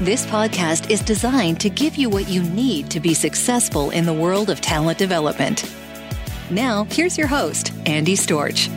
This podcast is designed to give you what you need to be successful in the world of talent development. Now, here's your host, Andy Storch.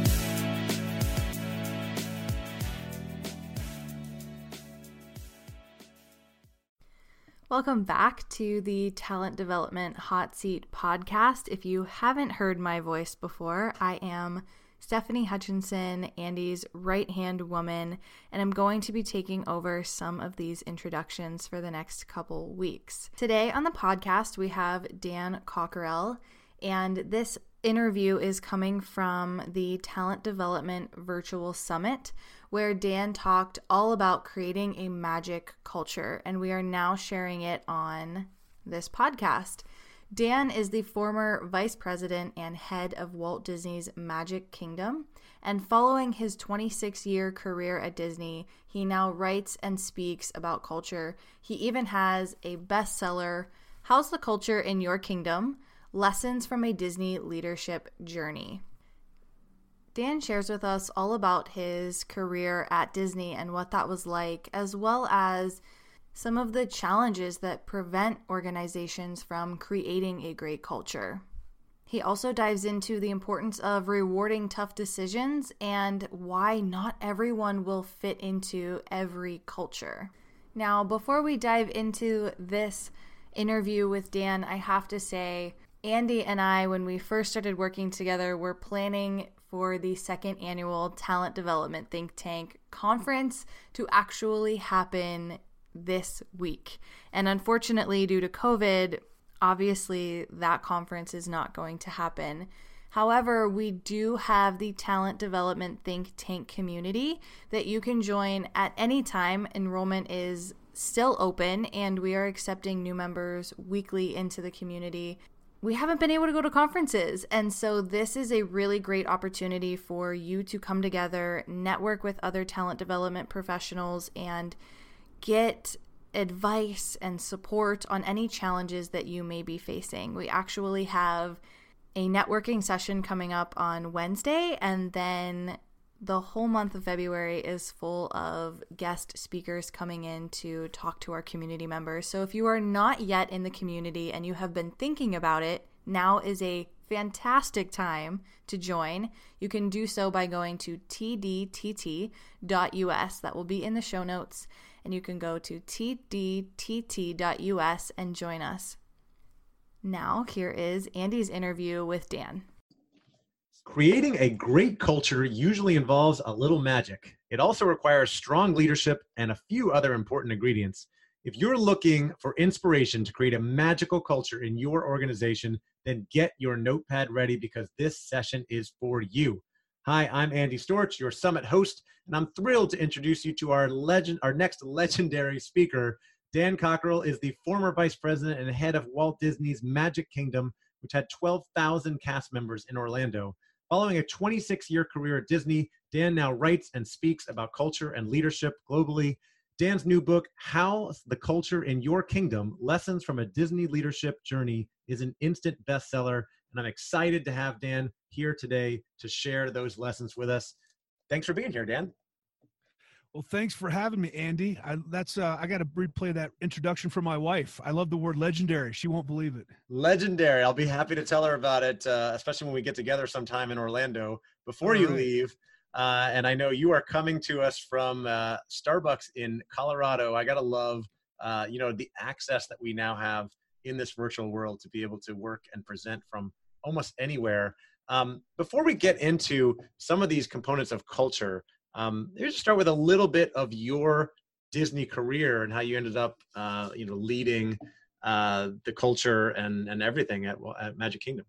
Welcome back to the Talent Development Hot Seat podcast. If you haven't heard my voice before, I am Stephanie Hutchinson, Andy's right hand woman, and I'm going to be taking over some of these introductions for the next couple weeks. Today on the podcast, we have Dan Cockerell, and this interview is coming from the Talent Development Virtual Summit, where Dan talked all about creating a magic culture, and we are now sharing it on this podcast. Dan is the former vice president and head of Walt Disney's Magic Kingdom. And following his 26 year career at Disney, he now writes and speaks about culture. He even has a bestseller, How's the Culture in Your Kingdom? Lessons from a Disney Leadership Journey. Dan shares with us all about his career at Disney and what that was like, as well as some of the challenges that prevent organizations from creating a great culture. He also dives into the importance of rewarding tough decisions and why not everyone will fit into every culture. Now, before we dive into this interview with Dan, I have to say, Andy and I, when we first started working together, were planning for the second annual Talent Development Think Tank conference to actually happen this week. And unfortunately, due to COVID, obviously that conference is not going to happen. However, we do have the talent development think tank community that you can join at any time. Enrollment is still open and we are accepting new members weekly into the community. We haven't been able to go to conferences, and so this is a really great opportunity for you to come together, network with other talent development professionals, and get advice and support on any challenges that you may be facing. We actually have a networking session coming up on Wednesday, and then the whole month of February is full of guest speakers coming in to talk to our community members. So if you are not yet in the community and you have been thinking about it, now is a fantastic time to join. You can do so by going to tdtt.us. That will be in the show notes and you can go to tdtt.us and join us. Now, here is Andy's interview with Dan. Creating a great culture usually involves a little magic. It also requires strong leadership and a few other important ingredients. If you're looking for inspiration to create a magical culture in your organization, then get your notepad ready because this session is for you. Hi, I'm Andy Storch, your summit host, and I'm thrilled to introduce you to our legend, our next legendary speaker. Dan Cockerell is the former vice president and head of Walt Disney's Magic Kingdom, which had 12,000 cast members in Orlando. Following a 26 year career at Disney, Dan now writes and speaks about culture and leadership globally. Dan's new book, How the Culture in Your Kingdom Lessons from a Disney Leadership Journey, is an instant bestseller And I'm excited to have Dan here today to share those lessons with us. Thanks for being here, Dan. Well, thanks for having me, Andy. I, that's uh, I got to replay that introduction for my wife. I love the word legendary. She won't believe it. Legendary. I'll be happy to tell her about it, uh, especially when we get together sometime in Orlando before you leave. Uh, and I know you are coming to us from uh, Starbucks in Colorado. I gotta love, uh, you know, the access that we now have in this virtual world to be able to work and present from almost anywhere. Um, before we get into some of these components of culture, um, let's start with a little bit of your Disney career and how you ended up, uh, you know, leading uh, the culture and and everything at, at Magic Kingdom.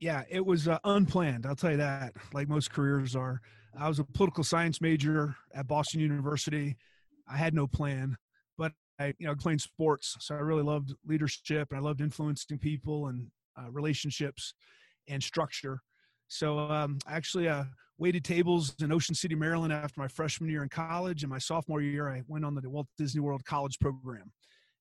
Yeah, it was uh, unplanned. I'll tell you that. Like most careers are. I was a political science major at Boston University. I had no plan, but I, you know, playing sports, so I really loved leadership and I loved influencing people and uh, relationships and structure. So um, I actually uh, waited tables in Ocean City, Maryland after my freshman year in college. And my sophomore year, I went on the Walt Disney World College program.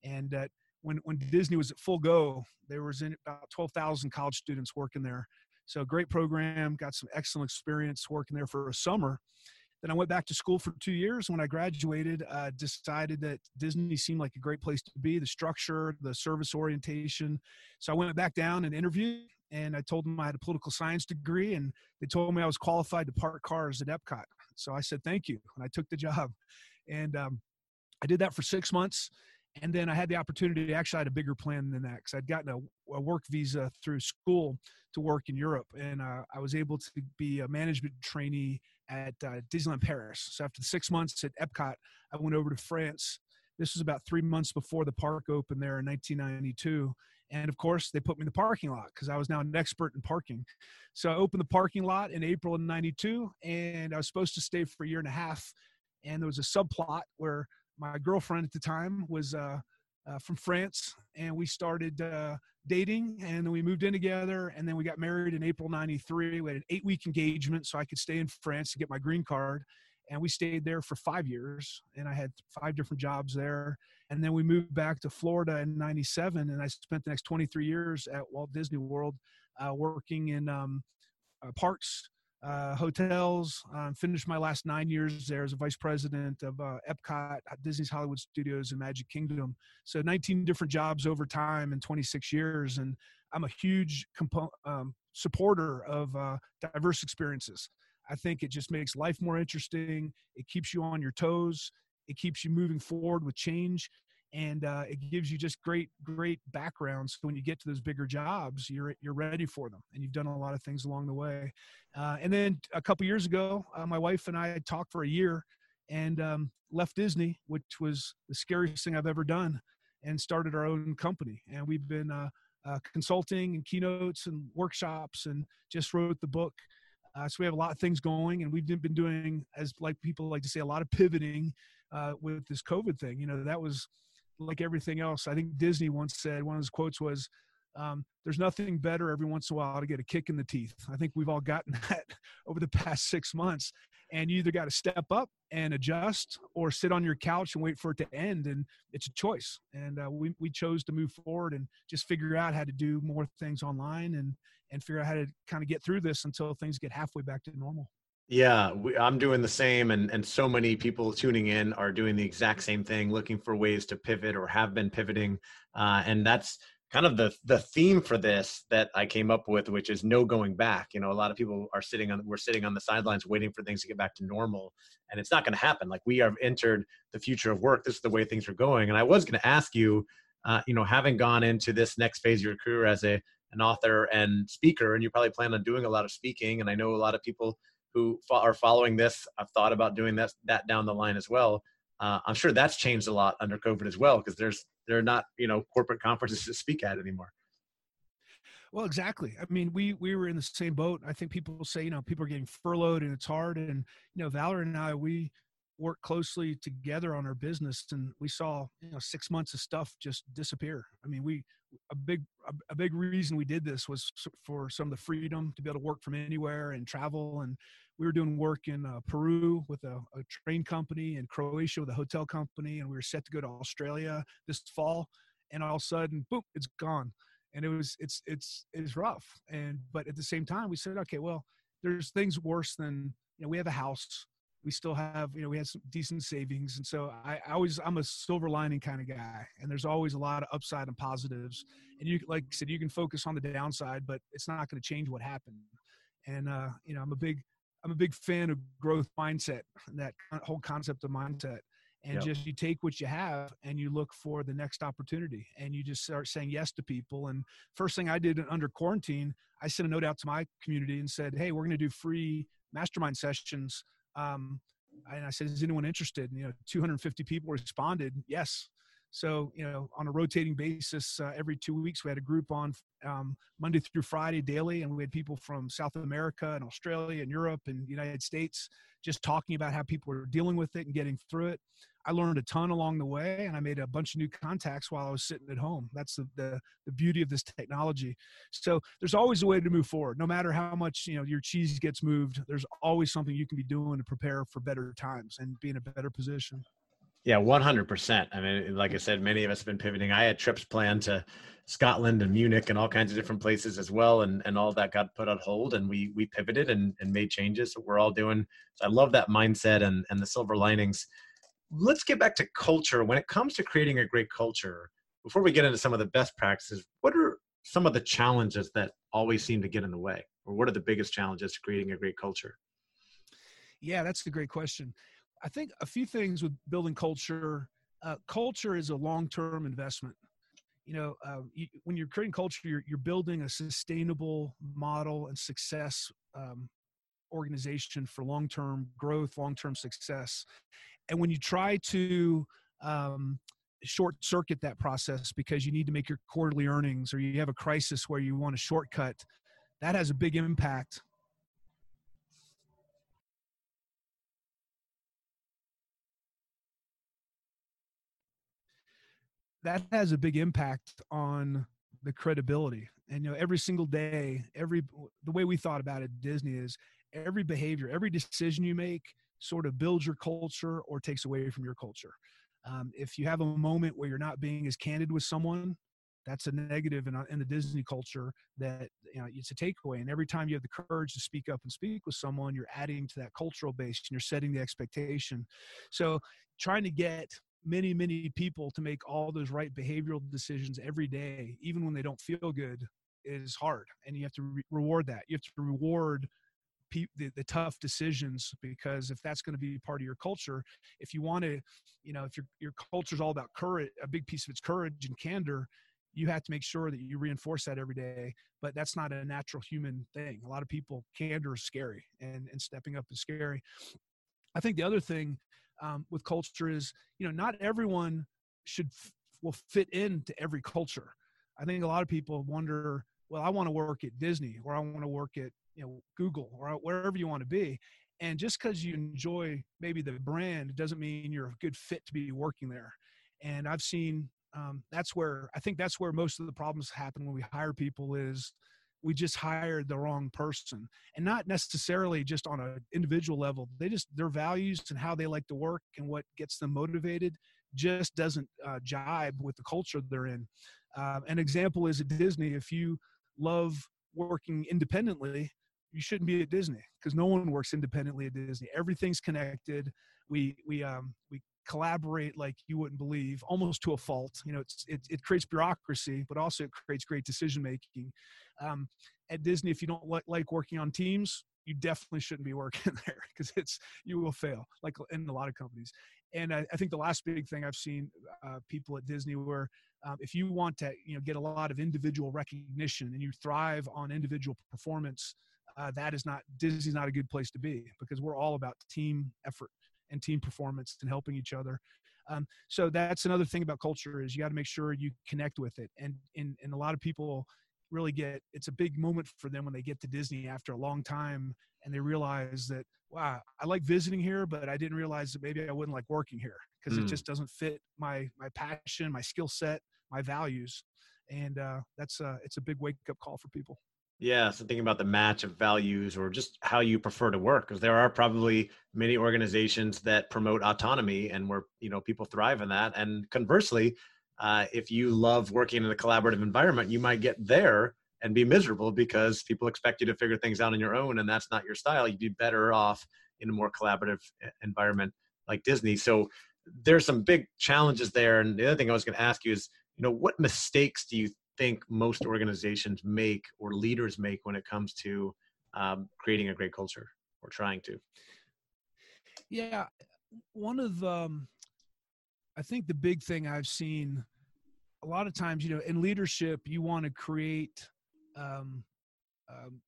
And uh, when, when Disney was at full go, there was in about 12,000 college students working there. So great program, got some excellent experience working there for a summer. Then I went back to school for two years. When I graduated, uh, decided that Disney seemed like a great place to be, the structure, the service orientation. So I went back down and interviewed and I told them I had a political science degree, and they told me I was qualified to park cars at Epcot. So I said thank you, and I took the job, and um, I did that for six months, and then I had the opportunity. Actually, I had a bigger plan than that because I'd gotten a, a, work visa through school to work in Europe, and uh, I was able to be a management trainee at uh, Disneyland Paris. So after six months at Epcot, I went over to France. This was about three months before the park opened there in 1992 and of course, they put me in the parking lot because I was now an expert in parking. So I opened the parking lot in April of 92, and I was supposed to stay for a year and a half. And there was a subplot where my girlfriend at the time was uh, uh, from France, and we started uh, dating, and then we moved in together, and then we got married in April 93. We had an eight week engagement so I could stay in France to get my green card and we stayed there for five years and i had five different jobs there and then we moved back to florida in 97 and i spent the next 23 years at walt disney world uh, working in um, uh, parks uh, hotels um, finished my last nine years there as a vice president of uh, epcot disney's hollywood studios and magic kingdom so 19 different jobs over time in 26 years and i'm a huge compo- um, supporter of uh, diverse experiences I think it just makes life more interesting. It keeps you on your toes. It keeps you moving forward with change. And uh, it gives you just great, great backgrounds. So when you get to those bigger jobs, you're you're ready for them, and you've done a lot of things along the way. Uh, and then a couple years ago, uh, my wife and I talked for a year, and um, left Disney, which was the scariest thing I've ever done, and started our own company. And we've been uh, uh, consulting and keynotes and workshops, and just wrote the book uh, so we have a lot of things going, and we've been doing, as like people like to say, a lot of pivoting with this COVID thing. You know, that was like everything else. I think Disney once said one of his quotes was, um, "There's nothing better every once in a while to get a kick in the teeth." I think we've all gotten that over the past six months, and you either got to step up and adjust or sit on your couch and wait for it to end and it's a choice and uh, we, we chose to move forward and just figure out how to do more things online and and figure out how to kind of get through this until things get halfway back to normal yeah we, i'm doing the same and and so many people tuning in are doing the exact same thing looking for ways to pivot or have been pivoting uh, and that's kind of the the theme for this that I came up with, which is no going back. You know, a lot of people are sitting on we're sitting on the sidelines waiting for things to get back to normal, and it's not going to happen. Like we have entered the future of work. This is the way things are going. And I was going to ask you, uh, you know, having gone into this next phase of your career as a an author and speaker, and you probably plan on doing a lot of speaking. And I know a lot of people who are following this I've thought about doing that that down the line as well. Uh, I'm sure that's changed a lot under COVID as well because there's they're not you know corporate conferences to speak at anymore. Well, exactly. I mean, we we were in the same boat. I think people say you know people are getting furloughed and it's hard. And you know, Valerie and I we worked closely together on our business, and we saw you know six months of stuff just disappear. I mean, we a big a, big reason we did this was for some of the freedom to be able to work from anywhere and travel and we were doing work in uh, peru with a, a, train company and croatia with a hotel company and we were set to go to australia this fall and all of a sudden boom it's gone and it was it's it's it's rough. And but at the same time, we said, okay, well, there's things worse than you know we have a house we still have you know we had some decent savings and so I, I, always i'm a silver lining kind of guy and there's always a lot of upside and positives and you like i said you can focus on the downside but it's not going to change what happened and uh you know i'm a big i'm a big fan of growth mindset that whole concept of mindset and yep. just you take what you have and you look for the next opportunity and you just start saying yes to people and first thing i did under quarantine i sent a note out to my community and said hey we're going to do free mastermind sessions um, and I said, is anyone interested? And, you know, 250 people responded, yes. So, you know, on a rotating basis, uh, every two weeks, we had a group on um, Monday through Friday daily, and we had people from South America and Australia and Europe and United States just talking about how people were dealing with it and getting through it. I learned a ton along the way, and I made a bunch of new contacts while I was sitting at home. That's the, the, the beauty of this technology. So there's always a way to move forward. No matter how much you know your cheese gets moved, there's always something you can be doing to prepare for better times and be in a better position. Yeah, 100%. I mean, like I said, many of us have been pivoting. I had trips planned to Scotland and Munich and all kinds of different places as well. And, and all that got put on hold and we, we pivoted and, and made changes. So we're all doing, so I love that mindset and, and the silver linings let's get back to culture. When it comes to creating a great culture, before we get into some of the best practices, what are some of the challenges that always seem to get in the way? Or what are the biggest challenges to creating a great culture? Yeah, that's a great question. I think a few things with building culture. Uh, culture is a long-term investment. You know, uh, you, when you're creating culture, you're, you're, building a sustainable model and success um, organization for long-term growth, long-term success and when you try to um, short circuit that process because you need to make your quarterly earnings or you have a crisis where you want a shortcut that has a big impact. That has a big impact on the credibility. And you know every single day every the way we thought about it disney is every behavior every decision you make sort of builds your culture or takes away from your culture. Um, if you have a moment where you're not being as candid with someone, that's a negative in, in the Disney culture that you know it's a takeaway. And every time you have the courage to speak up and speak with someone, you're adding to that cultural base and you're setting the expectation. So trying to get many many people to make all those right behavioral decisions every day even when they don't feel good is hard and you have to re- reward that you have to reward pe- the, the tough decisions because if that's going to be part of your culture if you want to you know if your your culture is all about courage a big piece of it's courage and candor you have to make sure that you reinforce that every day but that's not a natural human thing. A lot of people candor is scary and and stepping up is scary. I think the other thing um, with culture is you know not everyone should f- will fit into every culture. I think a lot of people wonder well i want to work at disney or i want to work at you know google or wherever you want to be and just because you enjoy maybe the brand doesn't mean you're a good fit to be working there. And i've seen um, that's where i think that's where most of the problems happen when we hire people is we just hired the wrong person. And not necessarily just on an individual level they just their values and how they like to work and what gets them motivated just doesn't uh, jibe with the culture they're in. Uh, an example is at disney if you love working independently you shouldn't be at Disney because no one works independently at Disney. Everything's connected. We we um we collaborate like you wouldn't believe, almost to a fault. You know, it's, it it creates bureaucracy, but also it creates great decision making. Um, at Disney, if you don't like, like working on teams, you definitely shouldn't be working there because it's you will fail, like in a lot of companies. And I, I think the last big thing I've seen uh, people at Disney where um, if you want to you know get a lot of individual recognition and you thrive on individual performance uh, that is not Disney's not a good place to be because we're all about team effort and team performance and helping each other. Um, so that's another thing about culture is you got to make sure you connect with it. And, and and a lot of people really get it's a big moment for them when they get to Disney after a long time and they realize that wow I like visiting here but I didn't realize that maybe I wouldn't like working here because mm. it just doesn't fit my my passion my skill set my values and uh, that's a it's a big wake up call for people. Yeah, so thinking about the match of values or just how you prefer to work, because there are probably many organizations that promote autonomy and where you know people thrive in that, and conversely, uh, if you love working in a collaborative environment, you might get there and be miserable because people expect you to figure things out on your own, and that's not your style. You'd be better off in a more collaborative environment like Disney. So there's some big challenges there. And the other thing I was going to ask you is, you know, what mistakes do you think most organizations make or leaders make when it comes to um, creating a great culture or trying to? Yeah, one of um, I think the big thing I've seen a lot of times, you know, in leadership, you want to create, um, um,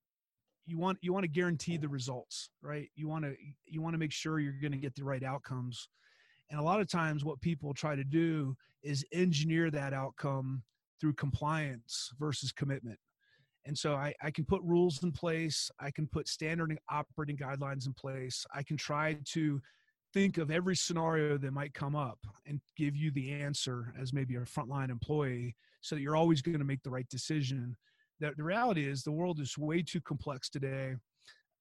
you want you want to guarantee the results, right? You want to you want to make sure you're going to get the right outcomes, and a lot of times, what people try to do is engineer that outcome through compliance versus commitment. And so I, I can put rules in place. I can put standard operating guidelines in place. I can try to think of every scenario that might come up and give you the answer as maybe a frontline employee so that you're always going to make the right decision. The, the reality is the world is way too complex today.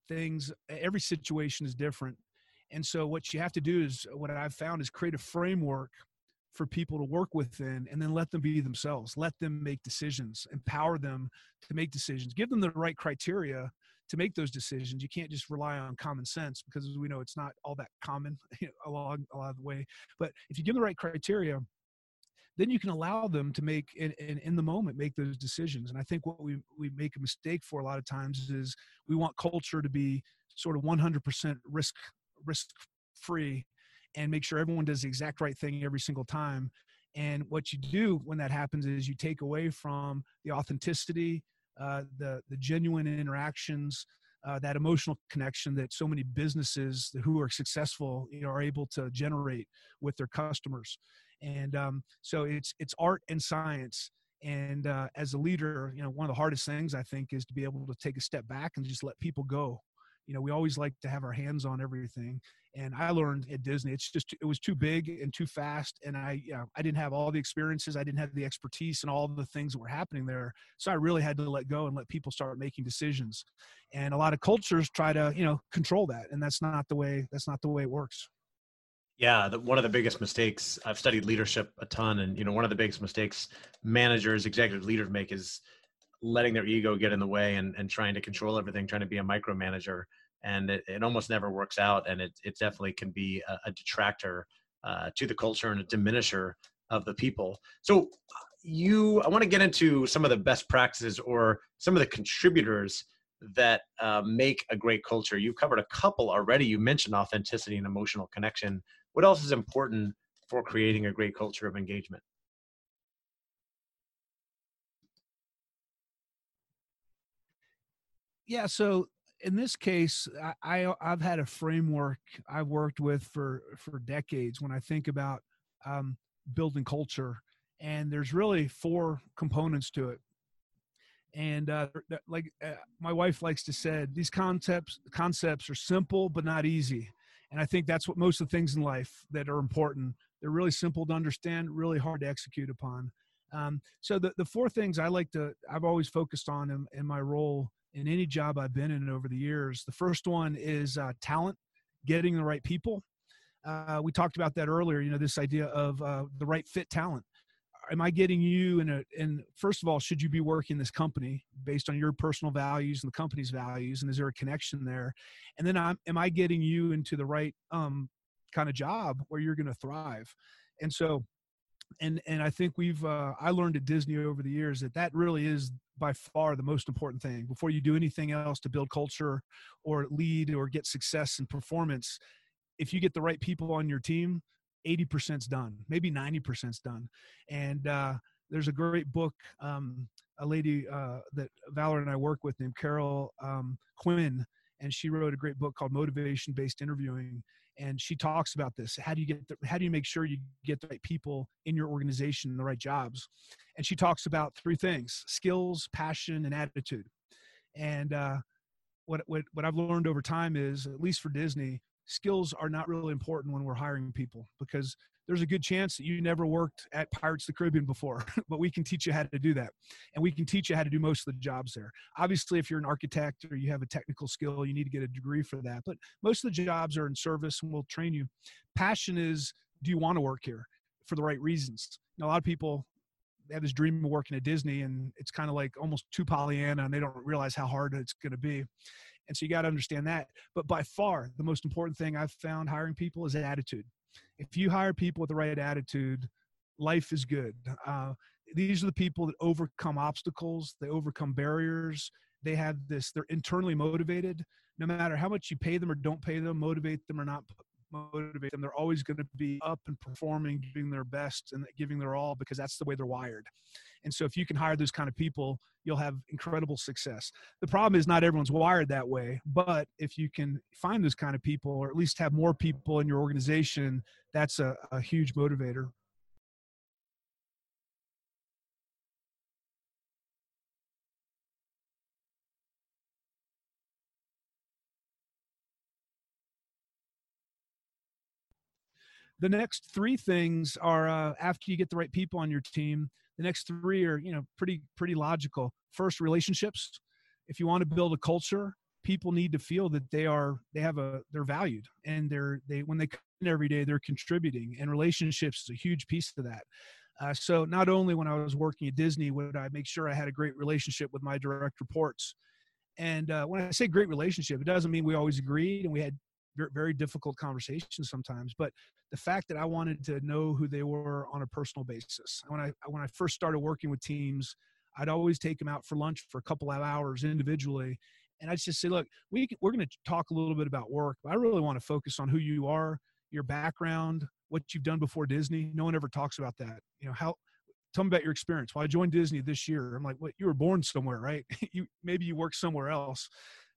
Things, every situation is different. And so what you have to do is what I've found is create a framework for people to work within and then let them be themselves. Let them make decisions empower them to make decisions. Give them the right criteria to make those decisions. You can't just rely on common sense because we know it's not all that common along a lot of the way. But if you give them the right criteria then you can allow them to make in, in, in, the moment make those decisions. And i think what we, we make a mistake for a lot of times is we want culture to be sort of 100% risk risk free and make sure everyone does the exact right thing every single time. And what you do when that happens is you take away from the authenticity, uh, the the genuine interactions, uh, that emotional connection that so many businesses who are successful you know, are able to generate with their customers. And um, so it's it's art and science. And uh, as a leader, you know, one of the hardest things I think is to be able to take a step back and just let people go you know we always like to have our hands on everything and i learned at disney it's just it was too big and too fast and i you know, i didn't have all the experiences i didn't have the expertise and all the things that were happening there so i really had to let go and let people start making decisions and a lot of cultures try to you know control that and that's not the way that's not the way it works. Yeah, the, one of the biggest mistakes I've studied leadership a ton, and you know, one of the biggest mistakes managers, executive leaders make is letting their ego get in the way and, and trying to control everything, trying to be a micromanager. And it, it almost never works out. And it, it definitely can be a, a detractor uh, to the culture and a diminisher of the people. So you, I want to get into some of the best practices or some of the contributors that uh, make a great culture. You've covered a couple already. You mentioned authenticity and emotional connection. What else is important for creating a great culture of engagement? Yeah. So in this case, I, I have had a framework I've worked with for for decades. When I think about um, building culture, and there's really four components to it. And uh, like uh, my wife likes to say, these concepts concepts are simple but not easy. And I think that's what most of the things in life that are important. They're really simple to understand, really hard to execute upon. Um, so the, the four things I like to, I've always focused on in, in my role in any job I've been in over the years. The first one is uh, talent, getting the right people. Uh, we talked about that earlier. You know, this idea of uh, the right fit talent. Am I getting you in a? And first of all, should you be working this company based on your personal values and the company's values? And is there a connection there? And then, I'm, am I getting you into the right um, kind of job where you're going to thrive? And so, and and I think we've uh, I learned at Disney over the years that that really is by far the most important thing. Before you do anything else to build culture or lead or get success and performance if you get the right people on your team 80% is done maybe 90% is done. And uh, there's a great book um, a lady uh, that Valerie and I work with named Carol um, Quinn and she wrote a great book called motivation based interviewing and she talks about this how do you get the, how do you make sure you get the right people in your organization the right jobs? And she talks about three things skills passion and attitude. And uh, what, what what i've learned over time is at least for disney skills are not really important when we're hiring people because there's a good chance that you never worked at Pirates of the Caribbean before, but we can teach you how to do that. And we can teach you how to do most of the jobs there. Obviously, if you're an architect or you have a technical skill, you need to get a degree for that. But most of the jobs are in service and we'll train you. Passion is do you want to work here? for the right reasons. A lot of people have this dream of working at Disney, and it's kind of like almost too Pollyanna, and they don't realize how hard it's going to be. And so you got to understand that. But by far, the most important thing I've found hiring people is attitude. If you hire people with the right attitude, life is good. Uh, these are the people that overcome obstacles, they overcome barriers. They have this, they're internally motivated. No matter how much you pay them or don't pay them, motivate them or not motivate them. They're always going to be up and performing, doing their best and giving their all because that's the way they're wired. And so if you can hire those kind of people, you'll have incredible success. The problem is not everyone's wired that way, but if you can find those kind of people or at least have more people in your organization, that's a, a huge motivator. the next three things are uh, after you get the right people on your team the next three are you know pretty pretty logical. First relationships. If you want to build a culture people need to feel that they are they have a they're valued and they're they when they come every day they're contributing and relationships is a huge piece to that. Uh, so not only when i was working at disney would i make sure i had a great relationship with my direct reports. And uh, when i say great relationship it doesn't mean we always agreed and we had very difficult conversations sometimes but the fact that i wanted to know who they were on a personal basis. When i when i first started working with teams i'd always take them out for lunch for a couple of hours individually and i'd just say look we, we're going to talk a little bit about work but i really want to focus on who you are your background what you've done before disney. No one ever talks about that. You know how tell me about your experience. Well i joined disney this year. I'm like what? You were born somewhere right? You maybe you work somewhere else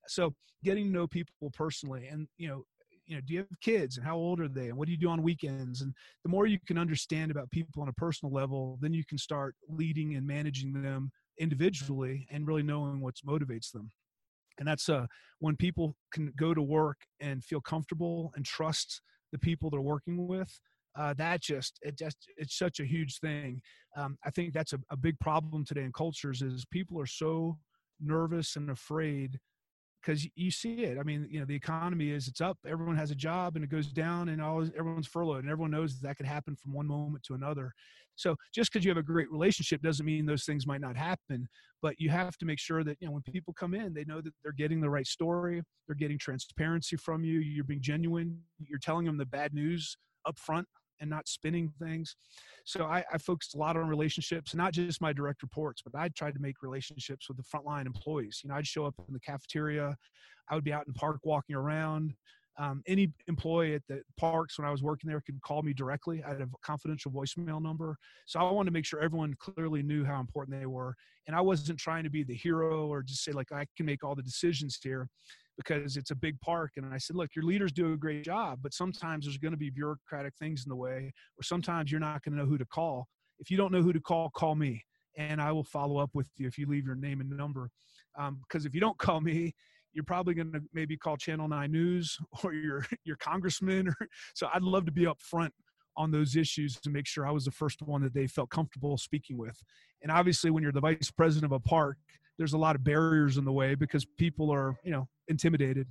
so getting to know people personally and you know you know do you have kids and how old are they and what do you do on weekends? And the more you can understand about people on a personal level then you can start leading and managing them individually and really knowing what motivates them. And that's uh, when people can go to work and feel comfortable and trust the people they're working with uh, that just it just it's such a huge thing. Um, i think that's a, a big problem today in cultures is people are so nervous and afraid because you see it. I mean, you know, the economy is it's up, everyone has a job, and it goes down, and always everyone's furloughed, and everyone knows that, that could happen from one moment to another. So just because you have a great relationship doesn't mean those things might not happen. But you have to make sure that you know when people come in, they know that they're getting the right story, they're getting transparency from you, you're being genuine, you're telling them the bad news up front and not spinning things. So I, I, focused a lot on relationships, not just my direct reports, but I tried to make relationships with the frontline employees. You know, I'd show up in the cafeteria, I would be out in the park walking around. Um, any employee at the parks when I was working there could call me directly. I had a confidential voicemail number. So I wanted to make sure everyone clearly knew how important they were. And I wasn't trying to be the hero or just say, like, I can make all the decisions here because it's a big park. And I said, look, your leaders do a great job, but sometimes there's going to be bureaucratic things in the way, or sometimes you're not going to know who to call. If you don't know who to call, call me, and I will follow up with you if you leave your name and number. Because um, if you don't call me, you're probably going to maybe call Channel 9 News or your your congressman. Or, so I'd love to be up front on those issues to make sure I was the first one that they felt comfortable speaking with. And obviously, when you're the vice president of a park, there's a lot of barriers in the way because people are, you know, intimidated.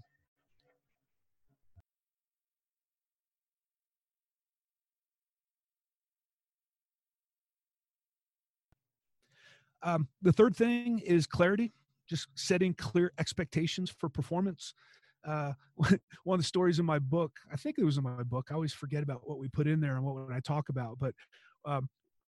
Um, the third thing is clarity, just setting clear expectations for performance. Uh, one of the stories in my book, I think it was in my book. I always forget about what we put in there and what I talk about. But um,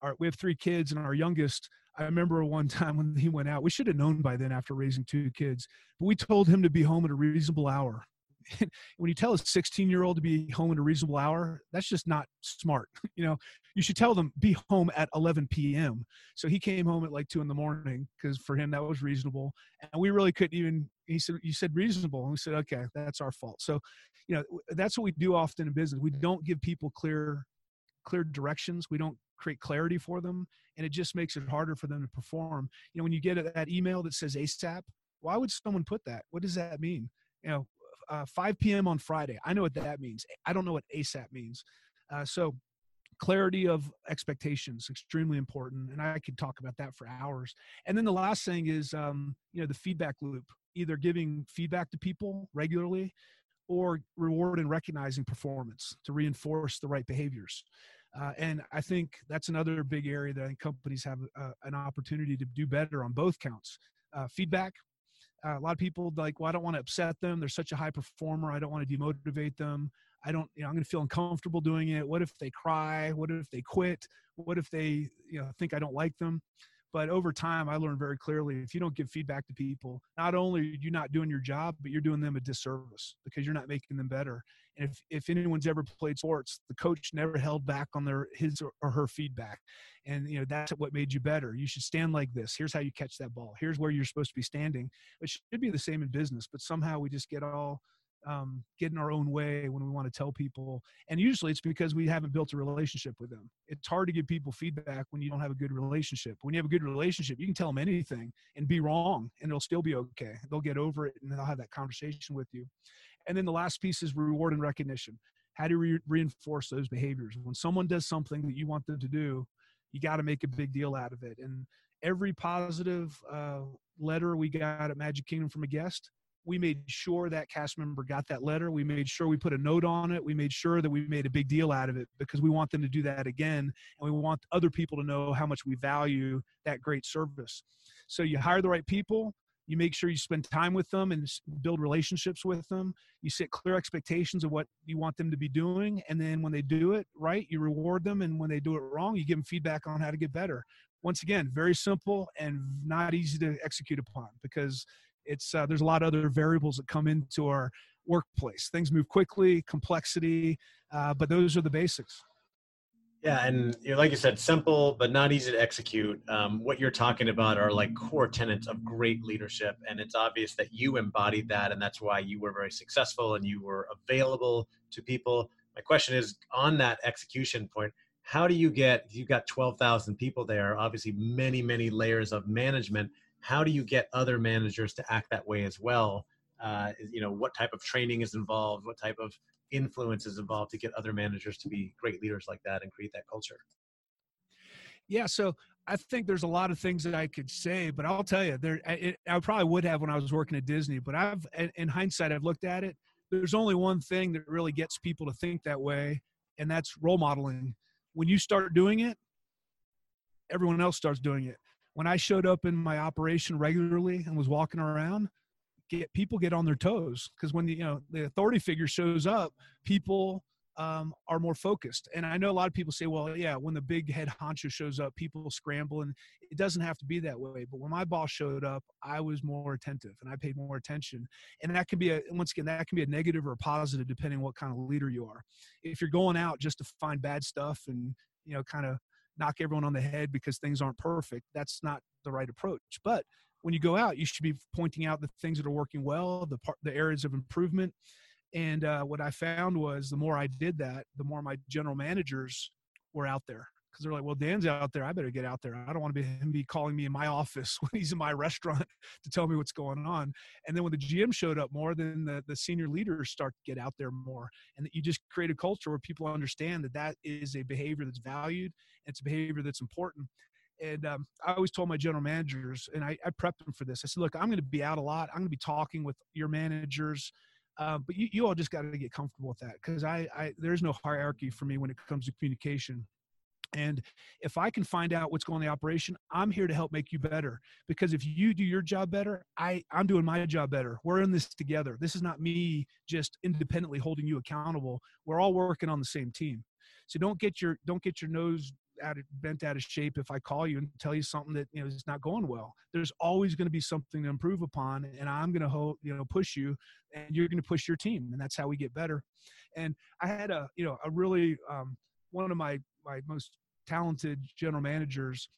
our, we have three kids, and our youngest, I remember one time when he went out. We should have known by then after raising two kids, but we told him to be home at a reasonable hour. when you tell a 16 year old to be home at a reasonable hour, that's just not smart. You know, you should tell them be home at 11 p.m. So he came home at like two in the morning because for him that was reasonable. And we really couldn't even. He said, "You said reasonable," and we said, "Okay, that's our fault." So, you know, that's what we do often in business. We don't give people clear, clear directions. We don't create clarity for them and it just makes it harder for them to perform. You know when you get that email that says asap why would someone put that? What does that mean? You know uh, 5 p.m on friday i know what that means. I don't know what asap means. Uh, so clarity of expectations extremely important and i could talk about that for hours. And then the last thing is um, you know the feedback loop either giving feedback to people regularly or reward and recognizing performance to reinforce the right behaviors Uh, and I think that's another big area that I think companies have uh, an opportunity to do better on both counts. Uh, feedback. Uh, a lot of people like, well, I don't want to upset them. They're such a high performer. I don't want to demotivate them. I don't, you know, I'm going to feel uncomfortable doing it. What if they cry? What if they quit? What if they, you know, think I don't like them? But over time, I learned very clearly if you don't give feedback to people, not only are you not doing your job, but you're doing them a disservice because you're not making them better. And if, if anyone's ever played sports, the coach never held back on their his or her feedback. And you know that's what made you better. You should stand like this. Here's how you catch that ball. Here's where you're supposed to be standing. It should be the same in business, but somehow we just get all um, get in our own way when we want to tell people. And usually it's because we haven't built a relationship with them. It's hard to give people feedback when you don't have a good relationship. When you have a good relationship, you can tell them anything and be wrong and it'll still be okay. They'll get over it and they'll have that conversation with you. And then the last piece is reward and recognition. How do you re- reinforce those behaviors? When someone does something that you want them to do, you got to make a big deal out of it. And every positive uh, letter we got at Magic Kingdom from a guest, we made sure that cast member got that letter. We made sure we put a note on it. We made sure that we made a big deal out of it because we want them to do that again. And we want other people to know how much we value that great service. So you hire the right people. You make sure you spend time with them and build relationships with them. You set clear expectations of what you want them to be doing. And then when they do it right, you reward them. And when they do it wrong, you give them feedback on how to get better. Once again, very simple and not easy to execute upon because it's uh, there's a lot of other variables that come into our workplace. Things move quickly, complexity, uh, but those are the basics. Yeah, and like you said, simple but not easy to execute. Um, what you're talking about are like core tenets of great leadership, and it's obvious that you embodied that, and that's why you were very successful and you were available to people. My question is on that execution point. How do you get? You've got twelve thousand people there. Obviously, many many layers of management how do you get other managers to act that way as well uh, you know what type of training is involved what type of influence is involved to get other managers to be great leaders like that and create that culture. Yeah so i think there's a lot of things that i could say but i'll tell you there it, i probably would have when i was working at disney but i've in hindsight i've looked at it. There's only one thing that really gets people to think that way and that's role modeling. When you start doing it everyone else starts doing it. When I showed up in my operation regularly and was walking around, get people get on their toes because when the you know the authority figure shows up, people um, are more focused. And I know a lot of people say, well, yeah, when the big head honcho shows up, people scramble, and it doesn't have to be that way. But when my boss showed up, I was more attentive and I paid more attention. And that can be a once again that can be a negative or a positive depending what kind of leader you are. If you're going out just to find bad stuff and you know kind of knock everyone on the head because things aren't perfect. That's not the right approach. But when you go out, you should be pointing out the things that are working well, the part, the areas of improvement. And uh, what I found was the more I did that, the more my general managers were out there because they're like, well, Dan's out there. I better get out there. I don't want to be him be calling me in my office when he's in my restaurant to tell me what's going on. And then when the GM showed up more, then the, the senior leaders start to get out there more. And that you just create a culture where people understand that that is a behavior that's valued. It's a behavior that's important. And um, I always told my general managers, and I, I prepped them for this. I said, look, I'm going to be out a lot. I'm going to be talking with your managers. Uh, but you, you all just got to get comfortable with that because I, I there's no hierarchy for me when it comes to communication and if I can find out what's going on in the operation, I'm here to help make you better. Because if you do your job better, I, I'm doing my job better. We're in this together. This is not me just independently holding you accountable. We're all working on the same team. So don't get your don't get your nose out of, bent out of shape if I call you and tell you something that you know is not going well. There's always going to be something to improve upon, and I'm going to hold you know push you, and you're going to push your team, and that's how we get better. And I had a you know a really um, one of my my most talented general managers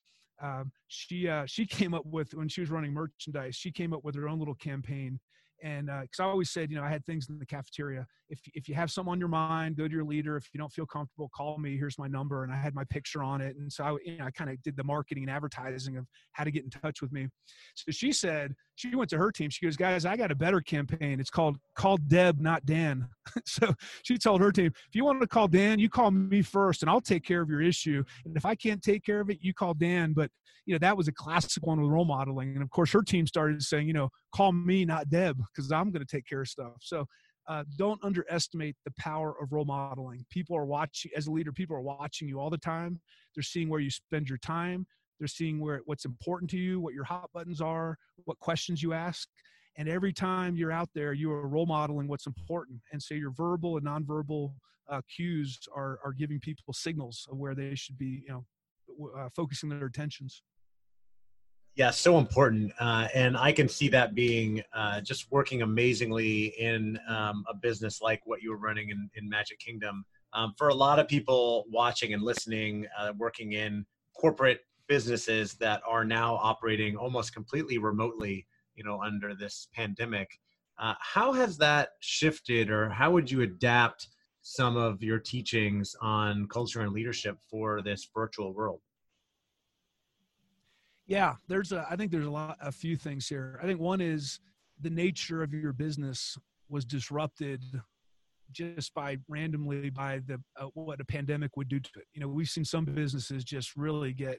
um, she uh, she came up with when she was running merchandise she came up with her own little campaign and because uh, I always said, you know, I had things in the cafeteria. If if you have something on your mind, go to your leader. If you don't feel comfortable, call me. Here's my number, and I had my picture on it. And so I, you know, I kind of did the marketing and advertising of how to get in touch with me. So she said she went to her team. She goes, guys, I got a better campaign. It's called call Deb, not Dan. so she told her team, if you want to call Dan, you call me first, and I'll take care of your issue. And if I can't take care of it, you call Dan. But you know that was a classic one with role modeling. And of course, her team started saying, you know, call me, not Deb because I'm going to take care of stuff. So uh, don't underestimate the power of role modeling. People are watching, as a leader, people are watching you all the time. They're seeing where you spend your time. They're seeing where what's important to you, what your hot buttons are, what questions you ask. And every time you're out there, you are role modeling what's important. And so your verbal and nonverbal uh, cues are, are giving people signals of where they should be, you know, uh, focusing their attentions. Yeah, so important. Uh, and I can see that being uh, just working amazingly in um, a business like what you were running in, in Magic Kingdom. Um, for a lot of people watching and listening, uh, working in corporate businesses that are now operating almost completely remotely, you know, under this pandemic, uh, how has that shifted or how would you adapt some of your teachings on culture and leadership for this virtual world? Yeah, there's a. I think there's a lot, a few things here. I think one is the nature of your business was disrupted just by randomly by the uh, what a pandemic would do to it. You know, we've seen some businesses just really get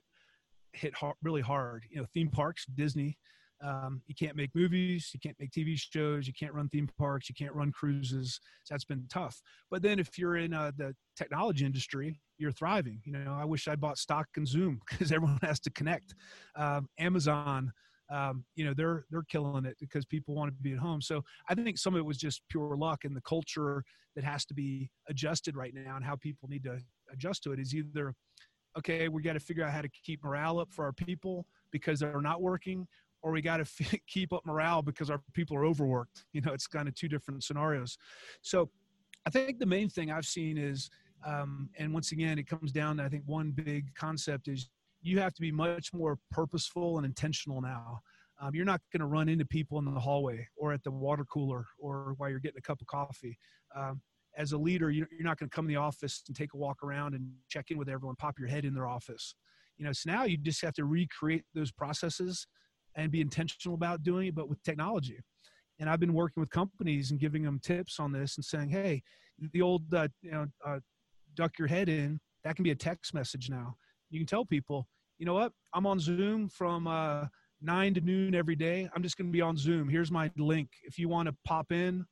hit hard, really hard. You know, theme parks, Disney. Um, you can't make movies, you can't make TV shows, you can't run theme parks, you can't run cruises. So that's been tough. But then if you're in uh, the technology industry, you're thriving. You know, I wish I bought stock in Zoom because everyone has to connect. Um, Amazon, um, you know, they're they're killing it because people want to be at home. So I think some of it was just pure luck and the culture that has to be adjusted right now and how people need to adjust to it is either okay, we got to figure out how to keep morale up for our people because they're not working, or we got to f- keep up morale because our people are overworked. You know, it's kind of two different scenarios. So I think the main thing I've seen is, um, and once again, it comes down to I think one big concept is you have to be much more purposeful and intentional now. Um, you're not going to run into people in the hallway or at the water cooler or while you're getting a cup of coffee. Um, as a leader, you're not going to come in the office and take a walk around and check in with everyone, pop your head in their office. You know, so now you just have to recreate those processes and be intentional about doing it, but with technology. And I've been working with companies and giving them tips on this and saying, hey, the old, uh, you know, uh, duck your head in, that can be a text message now. You can tell people, you know what, I'm on Zoom from uh, nine to noon every day. I'm just going to be on Zoom. Here's my link. If you want to pop in,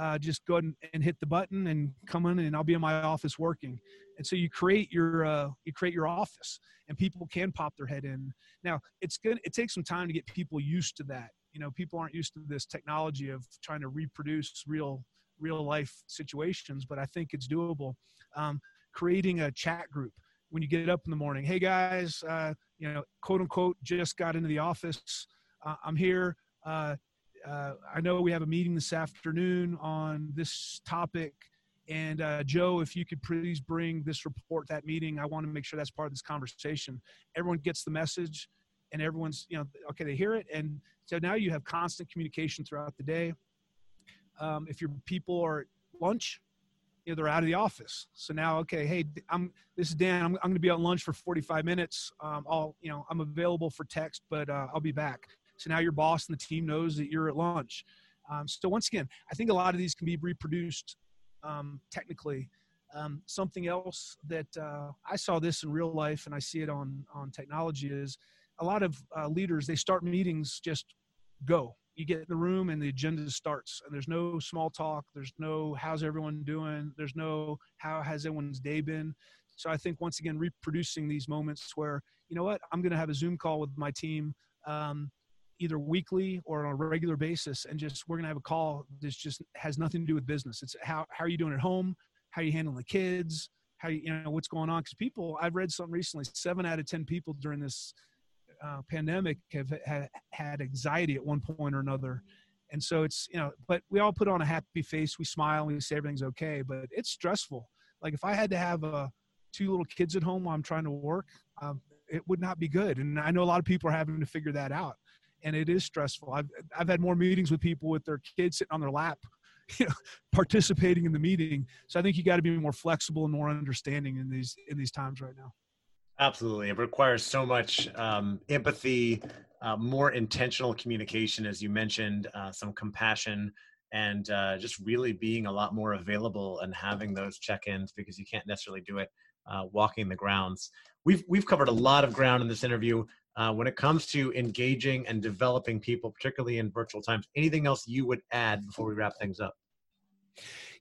uh, just go ahead and, hit the button and come in and I'll be in my office working. And so you create your uh, you create your office and people can pop their head in. Now it's good. It takes some time to get people used to that. You know, people aren't used to this technology of trying to reproduce real real life situations, but I think it's doable. Um, creating a chat group when you get up in the morning. Hey guys, uh, you know, quote unquote, just got into the office. Uh, I'm here. Uh, I know we have a meeting this afternoon on this topic. And uh, Joe, if you could please bring this report, that meeting, I want to make sure that's part of this conversation. Everyone gets the message and everyone's, you know, okay, they hear it. And so now you have constant communication throughout the day. Um, if your people are at lunch, you know, they're out of the office. So now, okay, hey, I'm, this is Dan. I'm, I'm going to be on lunch for 45 minutes. Um, I'll, you know, I'm available for text, but uh, I'll be back. So now your boss and the team knows that you're at lunch. Um, so once again, I think a lot of these can be reproduced um, technically. Um, something else that uh, I saw this in real life and I see it on on technology is a lot of uh, leaders they start meetings just go. You get in the room and the agenda starts and there's no small talk. There's no how's everyone doing. There's no how has everyone's day been. So I think once again reproducing these moments where you know what I'm going to have a Zoom call with my team. Um, either weekly or on a regular basis and just we're going to have a call that just has nothing to do with business. It's how, how are you doing at home? How are you handling the kids? How you, you know what's going on? Because people i've read something recently seven out of ten people during this uh, pandemic have had, had anxiety at one point or another. And so it's you know but we all put on a happy face. We smile. And we say everything's okay but it's stressful. Like if i had to have uh, two little kids at home while i'm trying to work um, it would not be good. And i know a lot of people are having to figure that out and it is stressful. I've I've had more meetings with people with their kids sitting on their lap, you know, participating in the meeting. So I think you got to be more flexible and more understanding in these in these times right now. Absolutely, it requires so much um, empathy, uh, more intentional communication, as you mentioned, uh, some compassion, and uh, just really being a lot more available and having those check-ins because you can't necessarily do it uh, walking the grounds. We've we've covered a lot of ground in this interview uh, when it comes to engaging and developing people, particularly in virtual times. Anything else you would add before we wrap things up?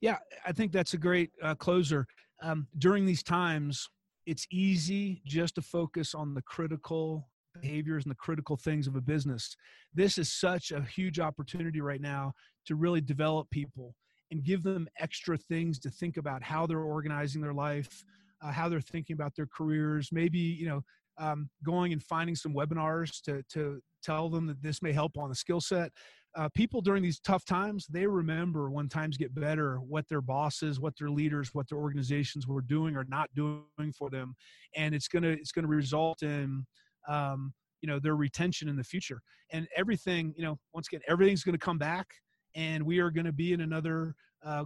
Yeah, I think that's a great uh, closer. Um, during these times, it's easy just to focus on the critical behaviors and the critical things of a business. This is such a huge opportunity right now to really develop people and give them extra things to think about how they're organizing their life, uh, how they're thinking about their careers, maybe, you know, um, going and finding some webinars to, to tell them that this may help on the skill set. Uh, people during these tough times, they remember when times get better, what their bosses, what their leaders, what their organizations were doing or not doing for them, and it's gonna it's gonna result in um, you know their retention in the future. And everything, you know, once again, everything's gonna come back and we are to be in another uh,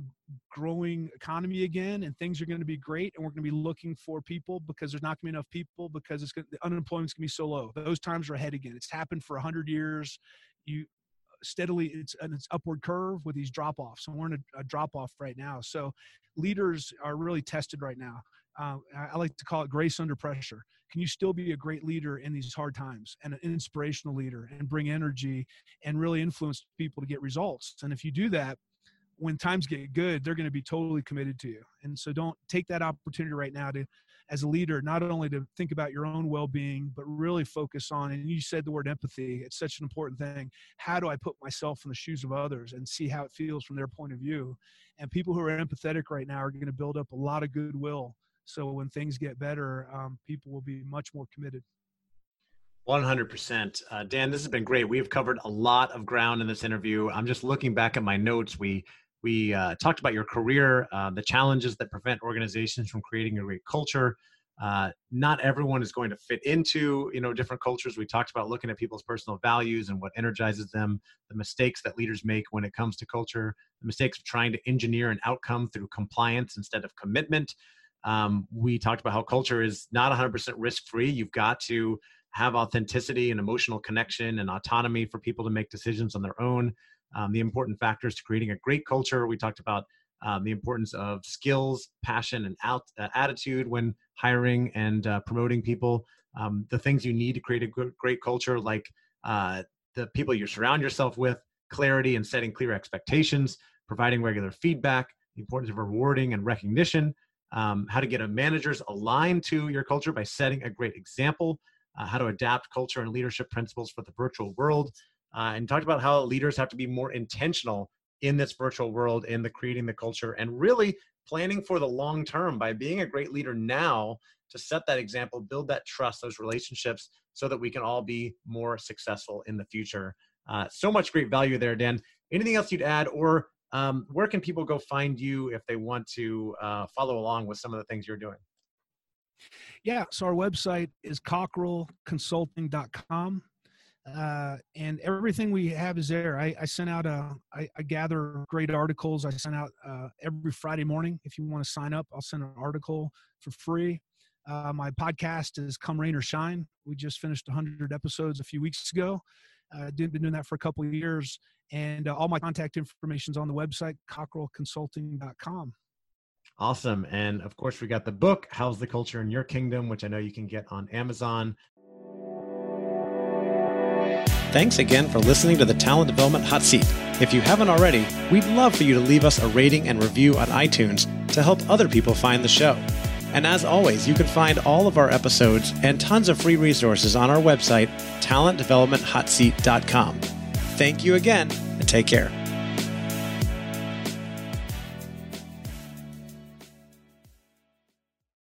growing economy again and things are going to be great and we're going to be looking for people because there's not going to be enough people because it's going the unemployment's going to be so low. Those times are ahead again. It's happened for 100 years. You steadily it's an it's upward curve with these drop offs and we're in a, a drop off right now. So leaders are really tested right now. Uh, I like to call it grace under pressure. Can you still be a great leader in these hard times and an inspirational leader and bring energy and really influence people to get results? And if you do that, when times get good, they're going to be totally committed to you. And so don't take that opportunity right now to, as a leader, not only to think about your own well being, but really focus on, and you said the word empathy, it's such an important thing. How do I put myself in the shoes of others and see how it feels from their point of view? And people who are empathetic right now are going to build up a lot of goodwill so when things get better, um, people will be much more committed. 100%. Uh, Dan, this has been great. We've covered a lot of ground in this interview. I'm just looking back at my notes. We we uh, talked about your career, uh, the challenges that prevent organizations from creating a great culture. Uh, not everyone is going to fit into you know different cultures. We talked about looking at people's personal values and what energizes them, the mistakes that leaders make when it comes to culture, the mistakes of trying to engineer an outcome through compliance instead of commitment. Um, we talked about how culture is not 100% risk free. You've got to have authenticity and emotional connection and autonomy for people to make decisions on their own. Um, the important factors to creating a great culture. We talked about um, the importance of skills, passion, and out, uh, attitude when hiring and uh, promoting people. Um, the things you need to create a great culture, like uh, the people you surround yourself with, clarity and setting clear expectations, providing regular feedback, the importance of rewarding and recognition, um, how to get a managers aligned to your culture by setting a great example, uh, how to adapt culture and leadership principles for the virtual world, uh, and talked about how leaders have to be more intentional in this virtual world in the creating the culture and really planning for the long term by being a great leader now to set that example, build that trust, those relationships, so that we can all be more successful in the future. Uh, so much great value there, Dan. Anything else you'd add, or um, where can people go find you if they want to uh, follow along with some of the things you're doing? Yeah, so our website is cockerellconsulting.com. Uh, and everything we have is there. I, I send out a, I, I gather great articles. I send out uh, every Friday morning. If you want to sign up, I'll send an article for free. Uh, my podcast is Come Rain or Shine. We just finished 100 episodes a few weeks ago. Uh, been doing that for a couple of years, and uh, all my contact information is on the website cockerellconsulting.com. Awesome. And of course, we got the book, How's the Culture in Your Kingdom, which I know you can get on Amazon. Thanks again for listening to the Talent Development Hot Seat. If you haven't already, we'd love for you to leave us a rating and review on iTunes to help other people find the show. And as always, you can find all of our episodes and tons of free resources on our website, talentdevelopmenthotseat.com. Thank you again, and take care.